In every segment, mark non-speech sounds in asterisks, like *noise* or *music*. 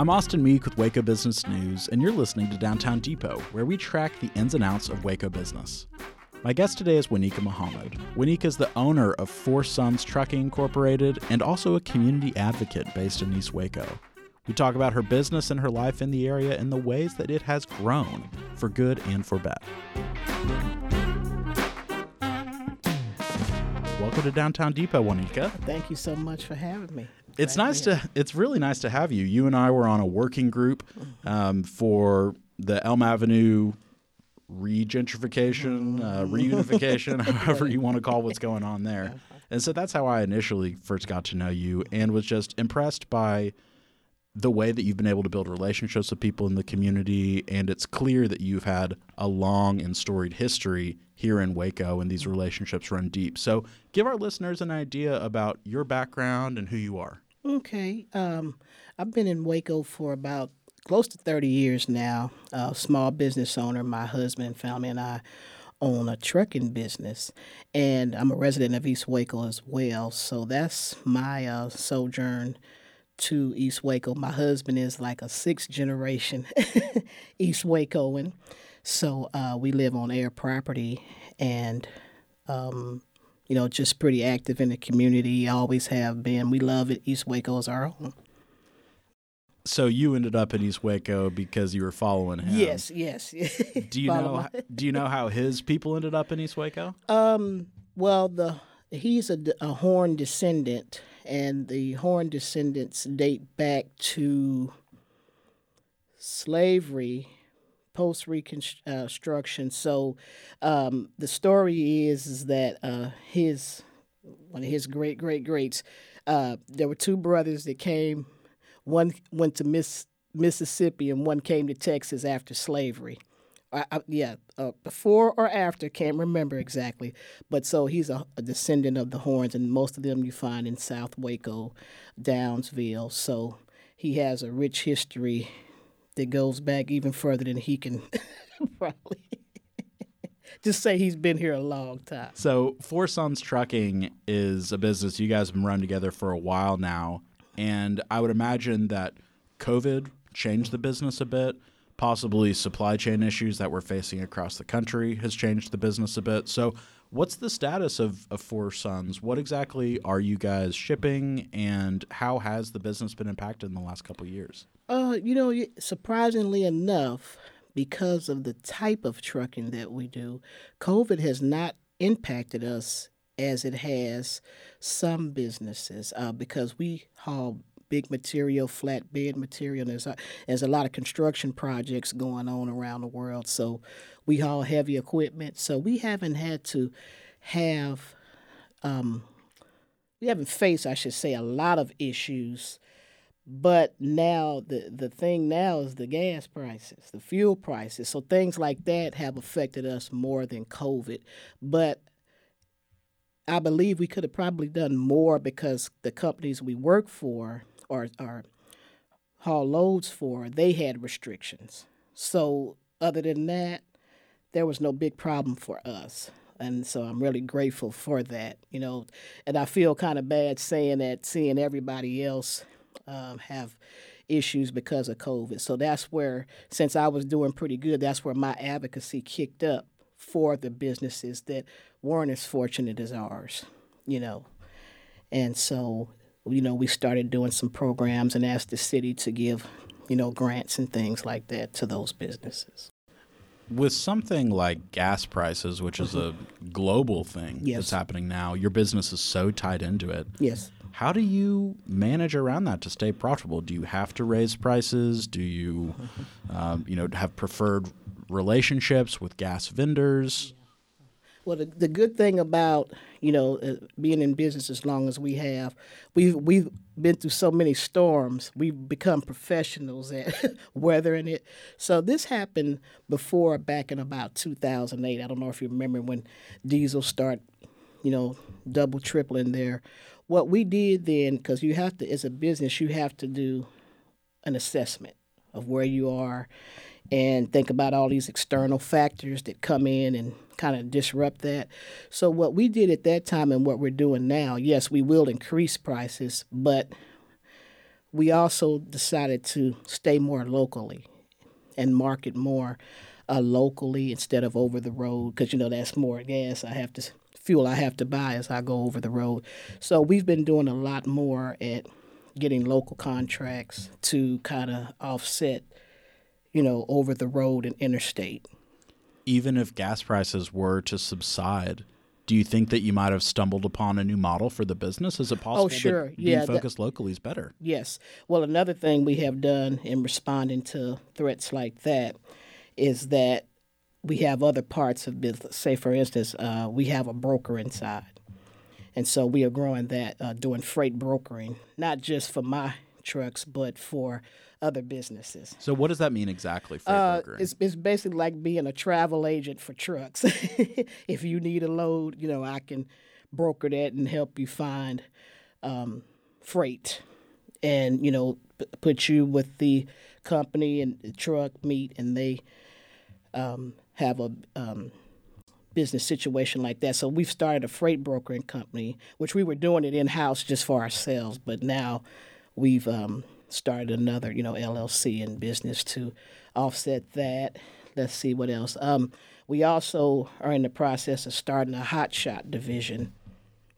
I'm Austin Meek with Waco Business News, and you're listening to Downtown Depot, where we track the ins and outs of Waco business. My guest today is Wanika Muhammad. Wanika is the owner of Four Sons Trucking Incorporated and also a community advocate based in East Waco. We talk about her business and her life in the area and the ways that it has grown, for good and for bad. Welcome to Downtown Depot, Wanika. Thank you so much for having me. It's nice to. It's really nice to have you. You and I were on a working group um, for the Elm Avenue regentrification, uh, reunification, *laughs* however you want to call what's going on there. And so that's how I initially first got to know you, and was just impressed by the way that you've been able to build relationships with people in the community. And it's clear that you've had a long and storied history here in Waco, and these relationships run deep. So give our listeners an idea about your background and who you are. Okay. Um, I've been in Waco for about close to 30 years now. Uh, small business owner. My husband and family and I own a trucking business, and I'm a resident of East Waco as well. So that's my uh, sojourn to East Waco. My husband is like a sixth generation *laughs* East Wacoan. So uh, we live on heir property and um, you know, just pretty active in the community. Always have been. We love it. East Waco is our home. So you ended up in East Waco because you were following him. Yes, yes. *laughs* Do you Follow know? my- Do you know how his people ended up in East Waco? Um. Well, the he's a, a Horn descendant, and the Horn descendants date back to slavery, post Reconstruction. So, um, the story is is that uh, his one of his great great greats, uh, there were two brothers that came. One went to Miss Mississippi, and one came to Texas after slavery. I, I, yeah, uh, before or after, can't remember exactly. But so he's a, a descendant of the Horns, and most of them you find in South Waco, Downsville. So he has a rich history that goes back even further than he can *laughs* probably. *laughs* Just say he's been here a long time. So Four Sons Trucking is a business you guys have been running together for a while now, and I would imagine that COVID changed the business a bit. Possibly supply chain issues that we're facing across the country has changed the business a bit. So, what's the status of, of Four Sons? What exactly are you guys shipping, and how has the business been impacted in the last couple years? Uh, you know, surprisingly enough, because of the type of trucking that we do, COVID has not impacted us as it has some businesses uh, because we haul big material, flatbed material. There's a, there's a lot of construction projects going on around the world, so we haul heavy equipment. So we haven't had to have, um, we haven't faced, I should say, a lot of issues but now the the thing now is the gas prices, the fuel prices. So things like that have affected us more than COVID. But I believe we could have probably done more because the companies we work for or or haul loads for, they had restrictions. So other than that, there was no big problem for us. And so I'm really grateful for that, you know. And I feel kind of bad saying that, seeing everybody else um, have issues because of COVID. So that's where, since I was doing pretty good, that's where my advocacy kicked up for the businesses that weren't as fortunate as ours, you know. And so, you know, we started doing some programs and asked the city to give, you know, grants and things like that to those businesses. With something like gas prices, which is a global thing Yes. that's happening now, your business is so tied into it. Yes. How do you manage around that to stay profitable? Do you have to raise prices? Do you, *laughs* um, you know, have preferred relationships with gas vendors? Well, the, the good thing about you know uh, being in business as long as we have, we've we've been through so many storms. We've become professionals at *laughs* weathering it. So this happened before, back in about 2008. I don't know if you remember when diesel start, you know, double tripling there. What we did then, because you have to, as a business, you have to do an assessment of where you are and think about all these external factors that come in and kind of disrupt that. So what we did at that time and what we're doing now, yes, we will increase prices, but we also decided to stay more locally and market more uh, locally instead of over the road because you know that's more gas I have to fuel I have to buy as I go over the road. So we've been doing a lot more at getting local contracts to kind of offset you know, over the road and interstate. Even if gas prices were to subside, do you think that you might have stumbled upon a new model for the business? Is it oh, possible oh, sure. that yeah, being focused that, locally is better? Yes. Well, another thing we have done in responding to threats like that is that we have other parts of business. Say, for instance, uh, we have a broker inside. And so we are growing that, uh, doing freight brokering, not just for my trucks, but for other businesses. So, what does that mean exactly? Freight uh, it's, it's basically like being a travel agent for trucks. *laughs* if you need a load, you know, I can broker that and help you find um, freight, and you know, p- put you with the company and the truck meet, and they um, have a um, business situation like that. So we've started a freight brokering company, which we were doing it in house just for ourselves, but now we've um, started another, you know, LLC in business to offset that. Let's see what else. Um, we also are in the process of starting a hot shot division.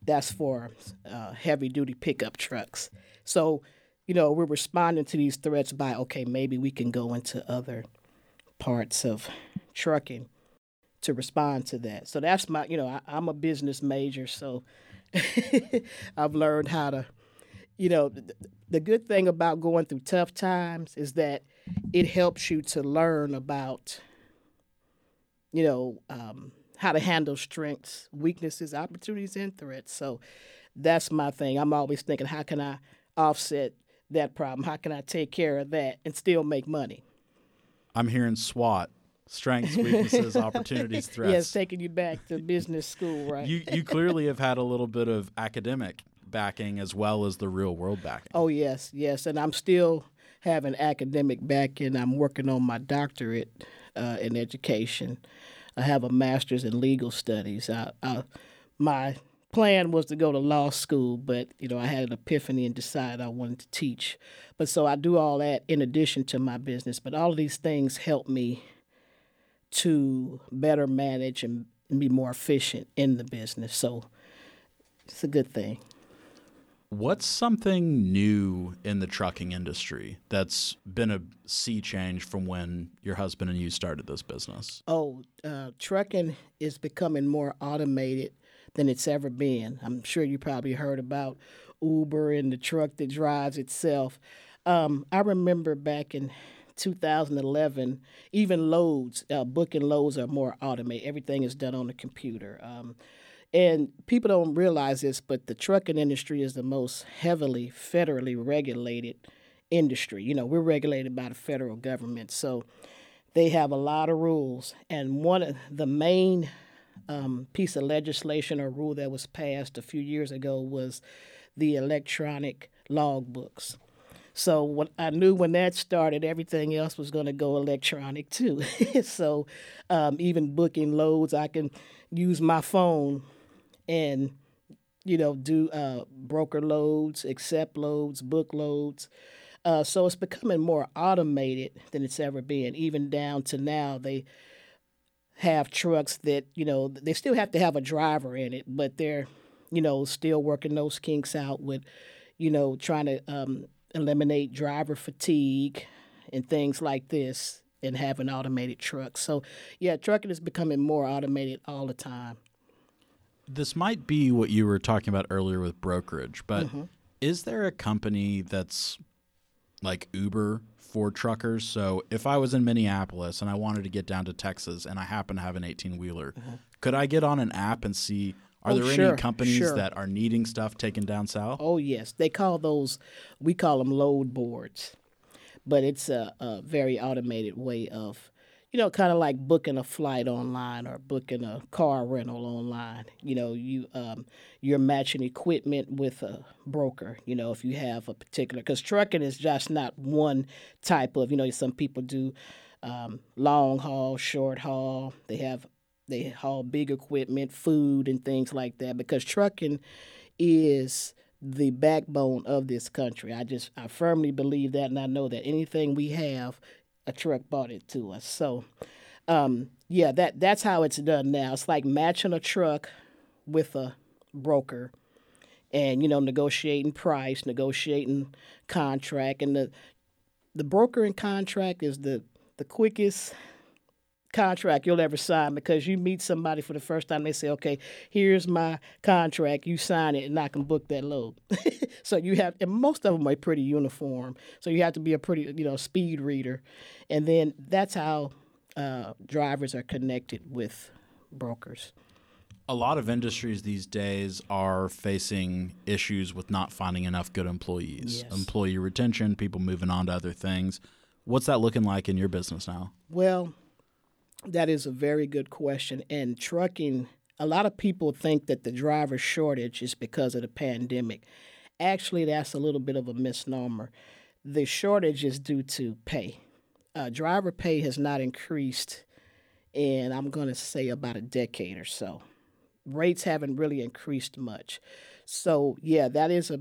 That's for uh, heavy duty pickup trucks. So, you know, we're responding to these threats by okay, maybe we can go into other parts of trucking to respond to that. So that's my, you know, I, I'm a business major, so *laughs* I've learned how to you know, the, the good thing about going through tough times is that it helps you to learn about, you know, um, how to handle strengths, weaknesses, opportunities, and threats. So that's my thing. I'm always thinking, how can I offset that problem? How can I take care of that and still make money? I'm hearing SWOT strengths, weaknesses, opportunities, *laughs* threats. Yes, taking you back to business school, right? You you clearly have had a little bit of academic backing as well as the real world backing. Oh yes, yes, and I'm still having academic backing. I'm working on my doctorate uh, in education. I have a master's in legal studies. I, I, my plan was to go to law school, but you know I had an epiphany and decided I wanted to teach. But so I do all that in addition to my business. But all of these things help me to better manage and be more efficient in the business. So it's a good thing. What's something new in the trucking industry that's been a sea change from when your husband and you started this business? Oh, uh, trucking is becoming more automated than it's ever been. I'm sure you probably heard about Uber and the truck that drives itself. Um, I remember back in 2011, even loads, uh, booking loads are more automated. Everything is done on the computer. Um, and people don't realize this, but the trucking industry is the most heavily federally regulated industry. You know, we're regulated by the federal government, so they have a lot of rules. And one of the main um, piece of legislation or rule that was passed a few years ago was the electronic logbooks. So what I knew when that started, everything else was going to go electronic too. *laughs* so um, even booking loads, I can use my phone and you know do uh, broker loads, accept loads, book loads. Uh, so it's becoming more automated than it's ever been. Even down to now, they have trucks that you know they still have to have a driver in it, but they're you know still working those kinks out with you know trying to um, eliminate driver fatigue and things like this and having automated trucks. So yeah, trucking is becoming more automated all the time this might be what you were talking about earlier with brokerage, but mm-hmm. is there a company that's like Uber for truckers. So if I was in Minneapolis and I wanted to get down to Texas and I happen to have an 18 wheeler, could I get on an app and see are Oh, there sure, any companies sure. that are needing stuff taken down south? Oh yes, they call those we call them load boards, but it's a, a very automated way of, you know, kind of like booking a flight online or booking a car rental online. You know, you um, you're matching equipment with a broker. You know, if you have a particular because trucking is just not one type of. You know, some people do um, long haul, short haul. They have they haul big equipment, food, and things like that because trucking is the backbone of this country. I just I firmly believe that, and I know that anything we have, a truck brought it to us. So, um, yeah, that that's how it's done now. It's like matching a truck with a broker, and you know negotiating price, negotiating contract, and the the broker and contract is the the quickest contract you'll ever sign because you meet somebody for the first time they say okay here's my contract you sign it and i can book that load *laughs* so you have and most of them are pretty uniform so you have to be a pretty you know speed reader and then that's how uh, drivers are connected with brokers a lot of industries these days are facing issues with not finding enough good employees, Yes. employee retention, people moving on to other things. What's that looking like in your business now? Well, that is a very good question. And trucking, a lot of people think that the driver shortage is because of the pandemic. Actually, that's a little bit of a misnomer. The shortage is due to pay. Uh, driver pay has not increased in, I'm going to say, about a decade or so. Rates haven't really increased much. So, yeah, that is a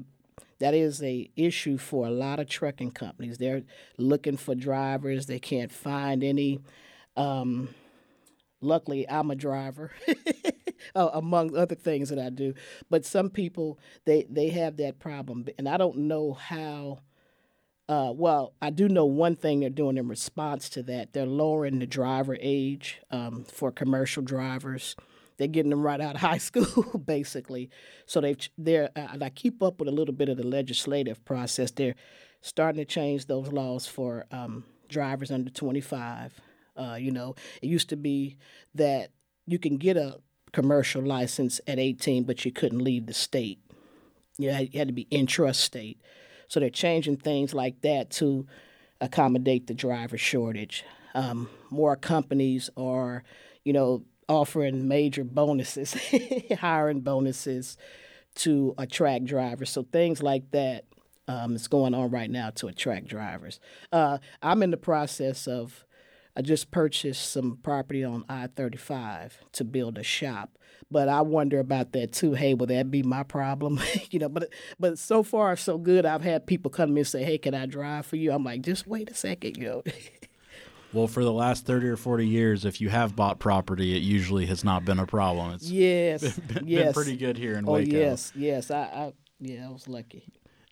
that is a issue for a lot of trucking companies. They're looking for drivers. They can't find any. Um, luckily, I'm a driver, uh, *laughs* among other things that I do. But some people they they have that problem, and I don't know how. Uh, well, I do know one thing they're doing in response to that. They're lowering the driver age um, for commercial drivers. They're getting them right out of *laughs* high school, basically. So they've they're uh, and I keep up with a little bit of the legislative process. They're starting to change those laws for um, drivers under 25. Uh, you know, it used to be that you can get a commercial license at 18, but you couldn't leave the state. You had, you had to be intrastate. So they're changing things like that to accommodate the driver shortage. Um, more companies are, you know, offering major bonuses, *laughs* hiring bonuses to attract drivers. So things like that um, is going on right now to attract drivers. Uh, I'm in the process of. I just purchased some property on I 35 to build a shop. But I wonder about that too. Hey, will that be my problem? *laughs* you know, but but so far so good. I've had people come to me and say, Hey, can I drive for you? I'm like, just wait a second, you *laughs* know. Well, for the last 30 or 40 years, if you have bought property, it usually has not been a problem. It's yes. *laughs* been yes. pretty good here in Oh Waco. yes, yes. I, I yeah, I was lucky.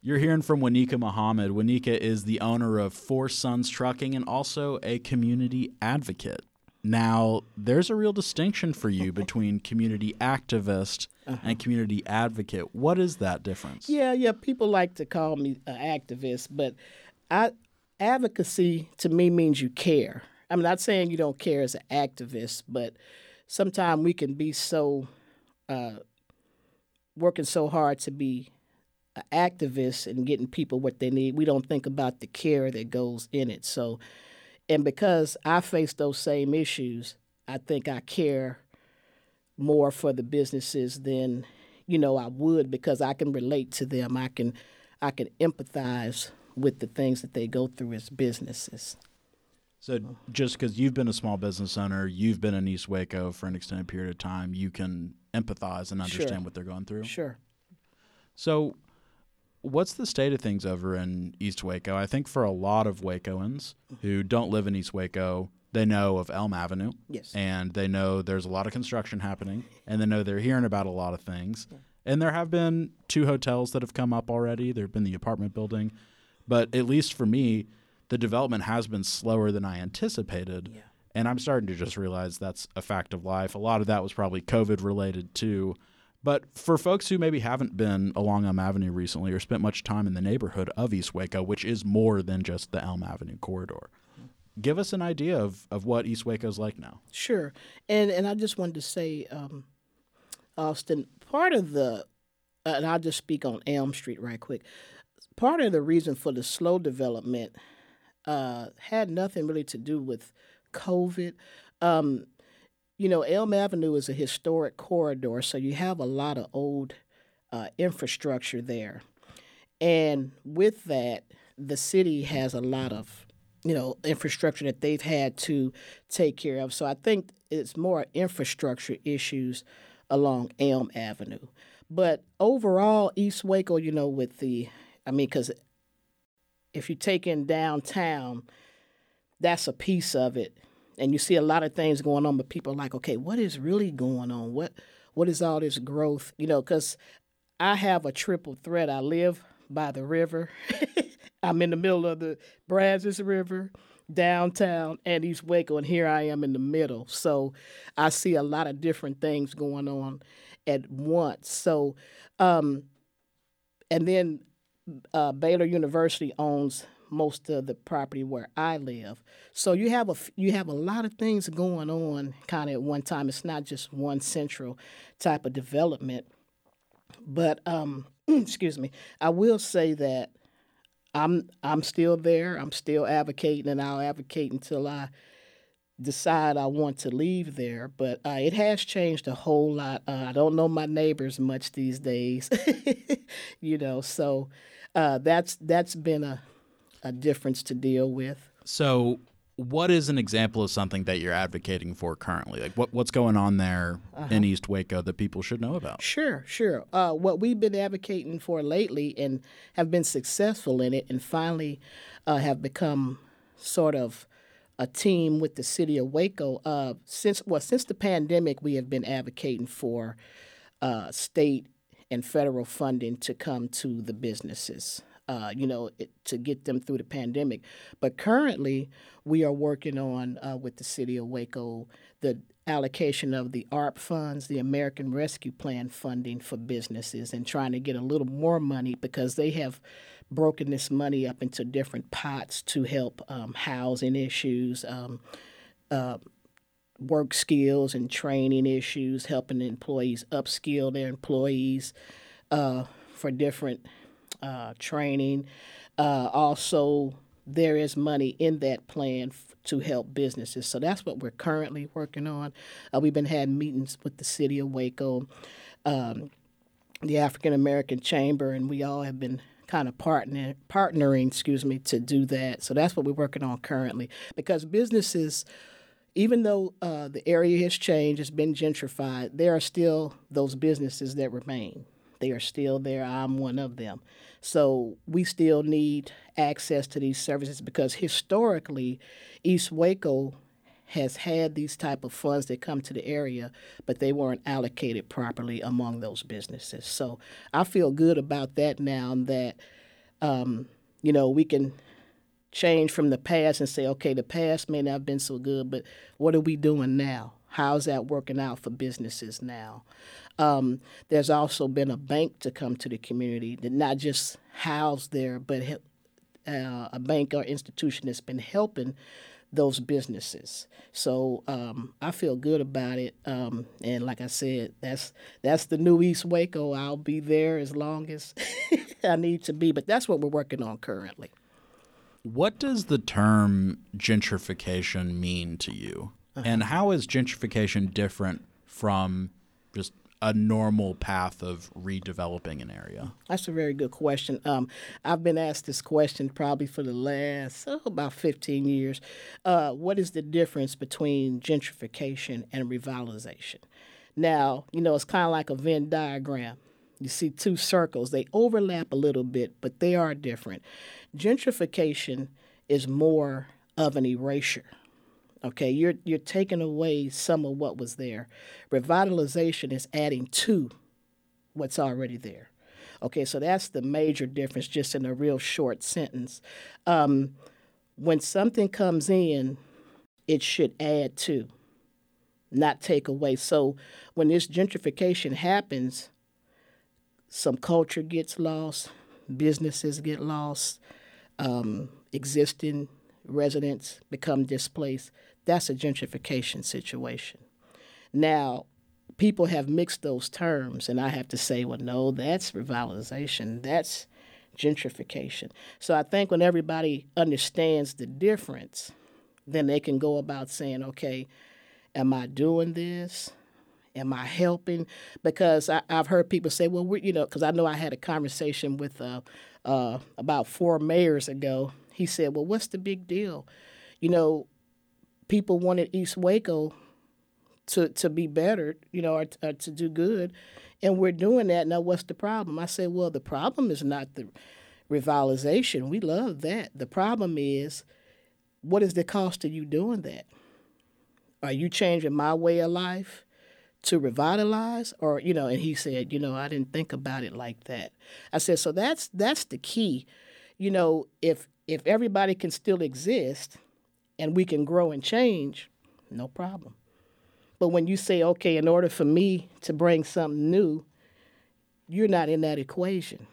You're hearing from Wanika Muhammad. Wanika is the owner of Four Sons Trucking and also a community advocate. Now, there's a real distinction for you between community activist and community advocate. What is that difference? Yeah, yeah. People like to call me an activist, but I, advocacy to me means you care. I'm not saying you don't care as an activist, but sometimes we can be so uh, working so hard to be an activist and getting people what they need. We don't think about the care that goes in it. So, and because I face those same issues, I think I care more for the businesses than you know I would because I can relate to them. I can I can empathize with the things that they go through as businesses. So, just because you've been a small business owner, you've been in East Waco for an extended period of time, you can empathize and understand Sure. what they're going through. Sure. So, what's the state of things over in East Waco? I think for a lot of Wacoans who don't live in East Waco, they know of Elm Avenue. Yes. And they know there's a lot of construction happening, and they know they're hearing about a lot of things. And there have been two hotels that have come up already. There have been the apartment building. But at least for me, the development has been slower than I anticipated. Yeah. And I'm starting to just realize that's a fact of life. A lot of that was probably COVID related too. But for folks who maybe haven't been along Elm Avenue recently or spent much time in the neighborhood of East Waco, which is more than just the Elm Avenue corridor, give us an idea of, of what East Waco is like now. Sure, and and I just wanted to say, um, Austin, part of the, uh, and I'll just speak on Elm Street right quick. Part of the reason for the slow development uh, had nothing really to do with COVID. Um, you know, Elm Avenue is a historic corridor, so you have a lot of old uh, infrastructure there. And with that, the city has a lot of, you know, infrastructure that they've had to take care of. So I think it's more infrastructure issues along Elm Avenue. But overall, East Waco, you know, with the, I mean, because if you take in downtown, that's a piece of it and you see a lot of things going on, but people are like, okay, what is really going on? What what is all this growth? You know, because I have a triple threat. I live by the river. *laughs* I'm in the middle of the Brazos River, downtown, and East Waco, and here I am in the middle. So I see a lot of different things going on at once. So, um, and then uh, Baylor University owns most of the property where I live. So you have a you have a lot of things going on kind of at one time. It's not just one central type of development. But um, *clears throat* excuse me, I will say that I'm I'm still there. I'm still advocating, and I'll advocate until I decide I want to leave there. But uh, it has changed a whole lot. Uh, I don't know my neighbors much these days, *laughs* you know. So uh, that's that's been a a difference to deal with. So, what is an example of something that you're advocating for currently? Like, what, what's going on there uh-huh. in East Waco that people should know about? Sure, sure. Uh, what we've been advocating for lately and have been successful in it, and finally uh, have become sort of a team with the city of Waco. Uh, since well, since the pandemic, we have been advocating for uh, state and federal funding to come to the businesses uh, you know, it, to get them through the pandemic. But currently, we are working on uh, with the city of Waco the allocation of the ARP funds, the American Rescue Plan funding for businesses, and trying to get a little more money because they have broken this money up into different pots to help um, housing issues. Um, uh, work skills and training issues, helping employees upskill their employees uh, for different uh, training. Uh, also, there is money in that plan f- to help businesses. So that's what we're currently working on. Uh, we've been having meetings with the city of Waco, um, the African American Chamber, and we all have been kind of partnering, partnering, excuse me, to do that. So that's what we're working on currently. Because businesses, even though uh, the area has changed, it's been gentrified, there are still those businesses that remain. They are still there. I'm one of them. So we still need access to these services because historically, East Waco has had these type of funds that come to the area, but they weren't allocated properly among those businesses. So I feel good about that now that um, you know we can change from the past and say, okay, the past may not have been so good, but what are we doing now? How's that working out for businesses now? Um, there's also been a bank to come to the community that not just housed there, but uh, a bank or institution that's been helping those businesses. So um, I feel good about it. Um, and like I said, that's that's the new East Waco. I'll be there as long as *laughs* I need to be. But that's what we're working on currently. What does the term gentrification mean to you? Uh-huh. And how is gentrification different from just a normal path of redeveloping an area? That's a very good question. Um, I've been asked this question probably for the last oh, about 15 years. Uh, what is the difference between gentrification and revitalization? Now, you know, it's kind of like a Venn diagram. You see two circles, they overlap a little bit, but they are different. Gentrification is more of an erasure Okay, you're you're taking away some of what was there. Revitalization is adding to what's already there. Okay, so that's the major difference, just in a real short sentence. Um, when something comes in, it should add to, not take away. So when this gentrification happens, some culture gets lost, businesses get lost, um, existing residents become displaced. That's a gentrification situation. Now, people have mixed those terms, and I have to say, well, no, that's revitalization. That's gentrification. So I think when everybody understands the difference, then they can go about saying, okay, am I doing this? Am I helping? Because I, have heard people say, well, you know, because I know I had a conversation with uh, uh, about four mayors ago. He said, well, what's the big deal? You know, people wanted East Waco to, to be better, you know, or, or to do good, and we're doing that. Now, what's the problem? I said, well, the problem is not the revitalization. We love that. The problem is, what is the cost of you doing that? Are you changing my way of life? to revitalize or you know and he said you know i didn't think about it like that i said so that's that's the key you know if if everybody can still exist and we can grow and change no problem but when you say okay in order for me to bring something new you're not in that equation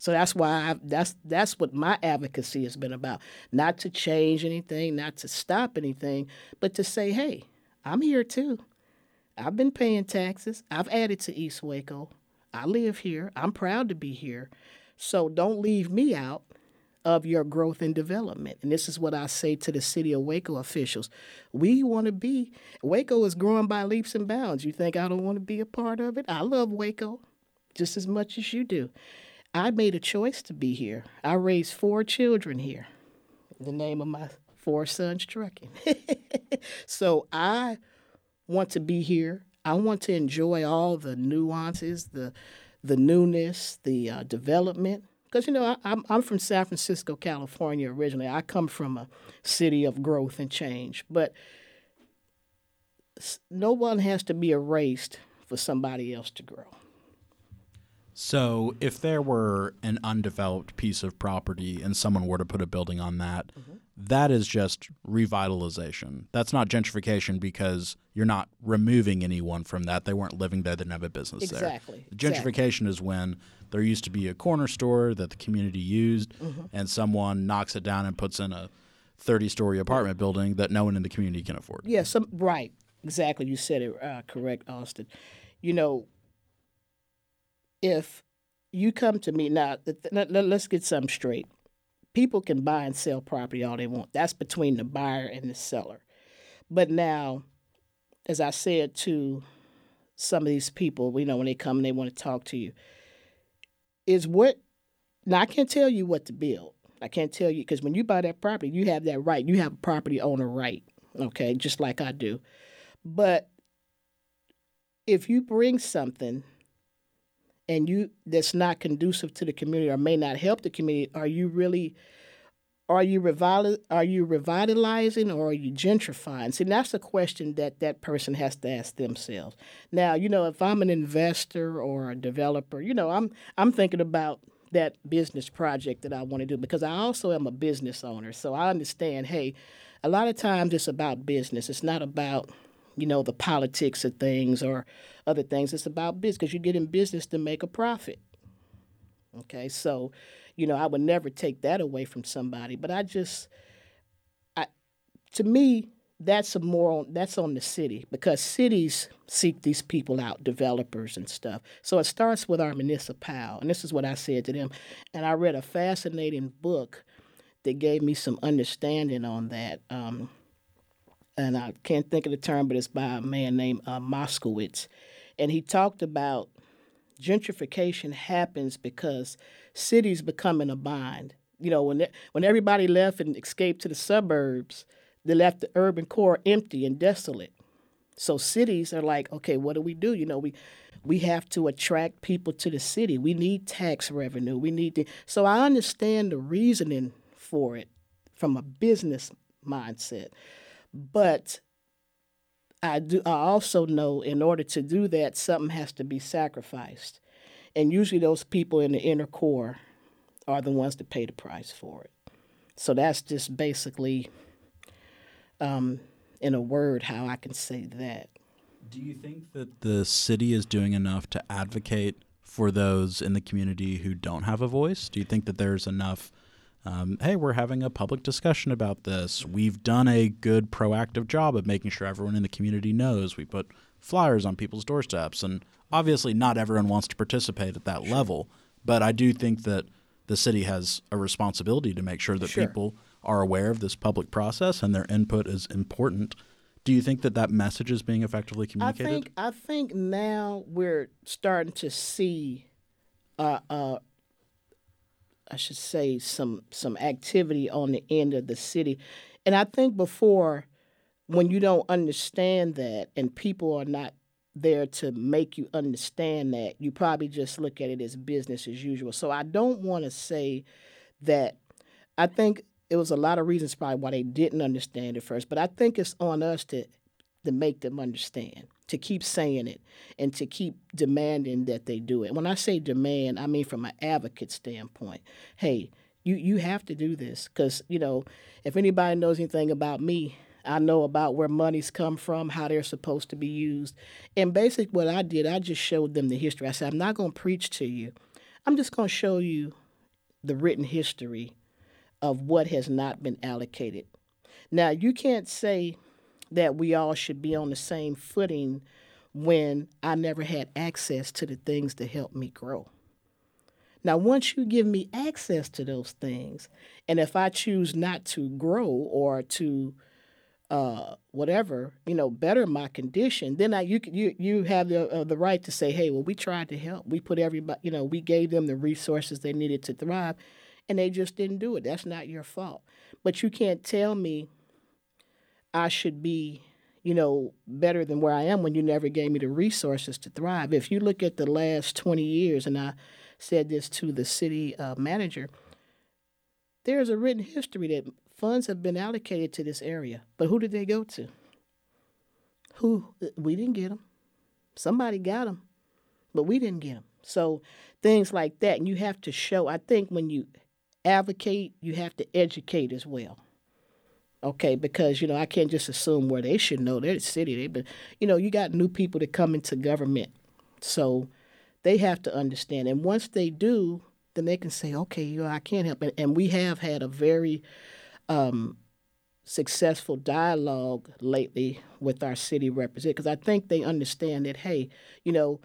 so that's why I've, that's that's what my advocacy has been about not to change anything not to stop anything but to say hey i'm here too I've been paying taxes. I've added to East Waco. I live here. I'm proud to be here. So don't leave me out of your growth and development. And this is what I say to the city of Waco officials. We want to be, Waco is growing by leaps and bounds. You think I don't want to be a part of it? I love Waco just as much as you do. I made a choice to be here. I raised four children here. The name of my four sons trucking. *laughs* so I want to be here. I want to enjoy all the nuances, the the newness, the uh, development. Because you know, I, I'm I'm from San Francisco, California originally. I come from a city of growth and change, but no one has to be erased for somebody else to grow. So, if there were an undeveloped piece of property and someone were to put a building on that, mm-hmm. that is just revitalization. That's not gentrification because you're not removing anyone from that. They weren't living there, they didn't have a business exactly. there. Gentrification exactly. Gentrification is when there used to be a corner store that the community used mm-hmm. and someone knocks it down and puts in a 30 story apartment building that no one in the community can afford. Yeah, some, right. Exactly. You said it uh, correct, Austin. You know, if you come to me now, let's get something straight. People can buy and sell property all they want. That's between the buyer and the seller. But now, as I said to some of these people, you know, when they come and they want to talk to you, is what now I can't tell you what to build. I can't tell you because when you buy that property, you have that right. You have a property owner right, okay, just like I do. But if you bring something and you that's not conducive to the community or may not help the community, are you really are you revital, are you revitalizing or are you gentrifying? See, that's a question that that person has to ask themselves. Now, you know, if I'm an investor or a developer, you know, I'm I'm thinking about that business project that I want to do because I also am a business owner. So I understand, hey, a lot of times it's about business. It's not about you know, the politics of things or other things. It's about business because you get in business to make a profit. Okay, so, you know, I would never take that away from somebody, but I just, I, to me, that's a more on, that's on the city because cities seek these people out, developers and stuff. So it starts with our municipal, and this is what I said to them. And I read a fascinating book that gave me some understanding on that. Um, and I can't think of the term, but it's by a man named uh, Moskowitz. And he talked about gentrification happens because cities become in a bind. You know, when, when everybody left and escaped to the suburbs, they left the urban core empty and desolate. So cities are like, okay, what do we do? You know, we we have to attract people to the city. We need tax revenue. We need to. So I understand the reasoning for it from a business mindset. But I do I also know in order to do that something has to be sacrificed. And usually those people in the inner core are the ones that pay the price for it. So that's just basically um, in a word how I can say that. Do you think that the city is doing enough to advocate for those in the community who don't have a voice? Do you think that there's enough? Um, hey, we're having a public discussion about this. We've done a good proactive job of making sure everyone in the community knows. We put flyers on people's doorsteps, and obviously, not everyone wants to participate at that level. But I do think that the city has a responsibility to make sure that Sure. people are aware of this public process and their input is important. Do you think that that message is being effectively communicated? I think I think now we're starting to see, uh, uh, I should say some some activity on the end of the city, and I think before, when you don't understand that and people are not there to make you understand that, you probably just look at it as business as usual. So I don't want to say that. I think it was a lot of reasons probably why they didn't understand it first, but I think it's on us to to make them understand, to keep saying it, and to keep demanding that they do it. When I say demand, I mean from an advocate standpoint. Hey, you you have to do this because you know if anybody knows anything about me. I know about where monies come from, how they're supposed to be used. And basically, what I did, I just showed them the history. I said, I'm not going to preach to you. I'm just going to show you the written history of what has not been allocated. Now, you can't say that we all should be on the same footing when I never had access to the things that helped me grow. Now, once you give me access to those things, and if I choose not to grow or to uh, whatever, you know, better my condition, then I, you you you have the uh, the right to say, hey, well, we tried to help. We put everybody, you know, we gave them the resources they needed to thrive, and they just didn't do it. That's not your fault. But you can't tell me I should be, you know, better than where I am when you never gave me the resources to thrive. If you look at the last 20 years, and I said this to the city uh, manager, there's a written history that funds have been allocated to this area. But who did they go to? Who? We didn't get them. Somebody got them, but we didn't get them. So things like that. And you have to show, I think when you advocate, you have to educate as well. Okay, because you know I can't just assume where they should know. They're the city, they but you know you got new people that come into government, so they have to understand. And once they do, then they can say, okay, you know I can't help it. And we have had a very um, successful dialogue lately with our city representative because I think they understand that hey, you know,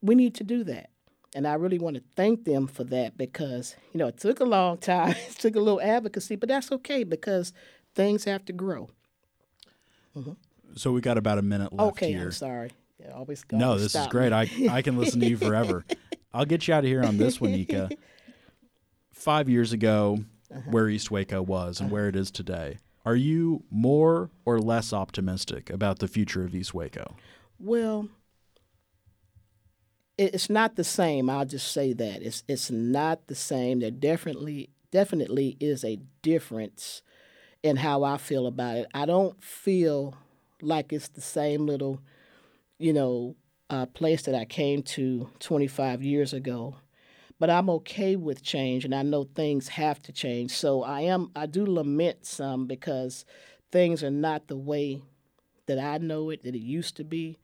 we need to do that. And I really want to thank them for that because, you know, it took a long *laughs* time. it took a little advocacy, but that's okay because things have to grow. so we got about a minute left okay, here. I'm sorry. Yeah, always No, this is great. I I can listen to you *laughs* forever. I'll get you out of here on this one, Nika. Five years ago, Uh-huh. where East Waco was and where it is today, are you more or less optimistic about the future of East Waco? Well, it's not the same. I'll just say that it's it's not the same. There definitely definitely is a difference in how I feel about it. I don't feel like it's the same little, you know, uh, place that I came to 25 years ago. But I'm okay with change, and I know things have to change. So I am. I do lament some because things are not the way that I know it that it used to be.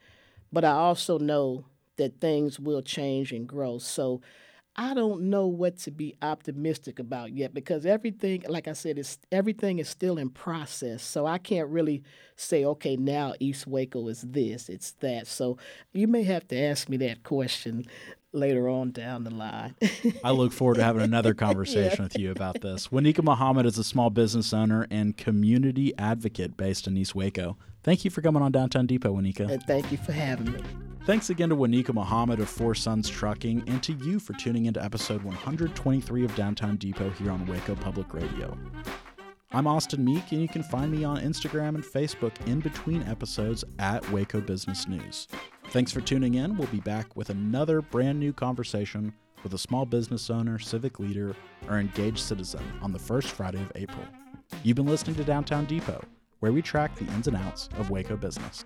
But I also know that things will change and grow. So I don't know what to be optimistic about yet because everything, like I said, is everything is still in process. So I can't really say, okay, now East Waco is this, it's that. So you may have to ask me that question later on down the line. I look forward to having another *laughs* conversation with you about this. Wanika Muhammad is a small business owner and community advocate based in East Waco. Thank you for coming on Downtown Depot, Wanika. and thank you for having me. Thanks again to Wanika Muhammad of Four Sons Trucking and to you for tuning into episode 123 of Downtown Depot here on Waco Public Radio. I'm Austin Meek, and you can find me on Instagram and Facebook in between episodes at Waco Business News. Thanks for tuning in. We'll be back with another brand new conversation with a small business owner, civic leader, or engaged citizen on the first Friday of April. You've been listening to Downtown Depot, where we track the ins and outs of Waco business.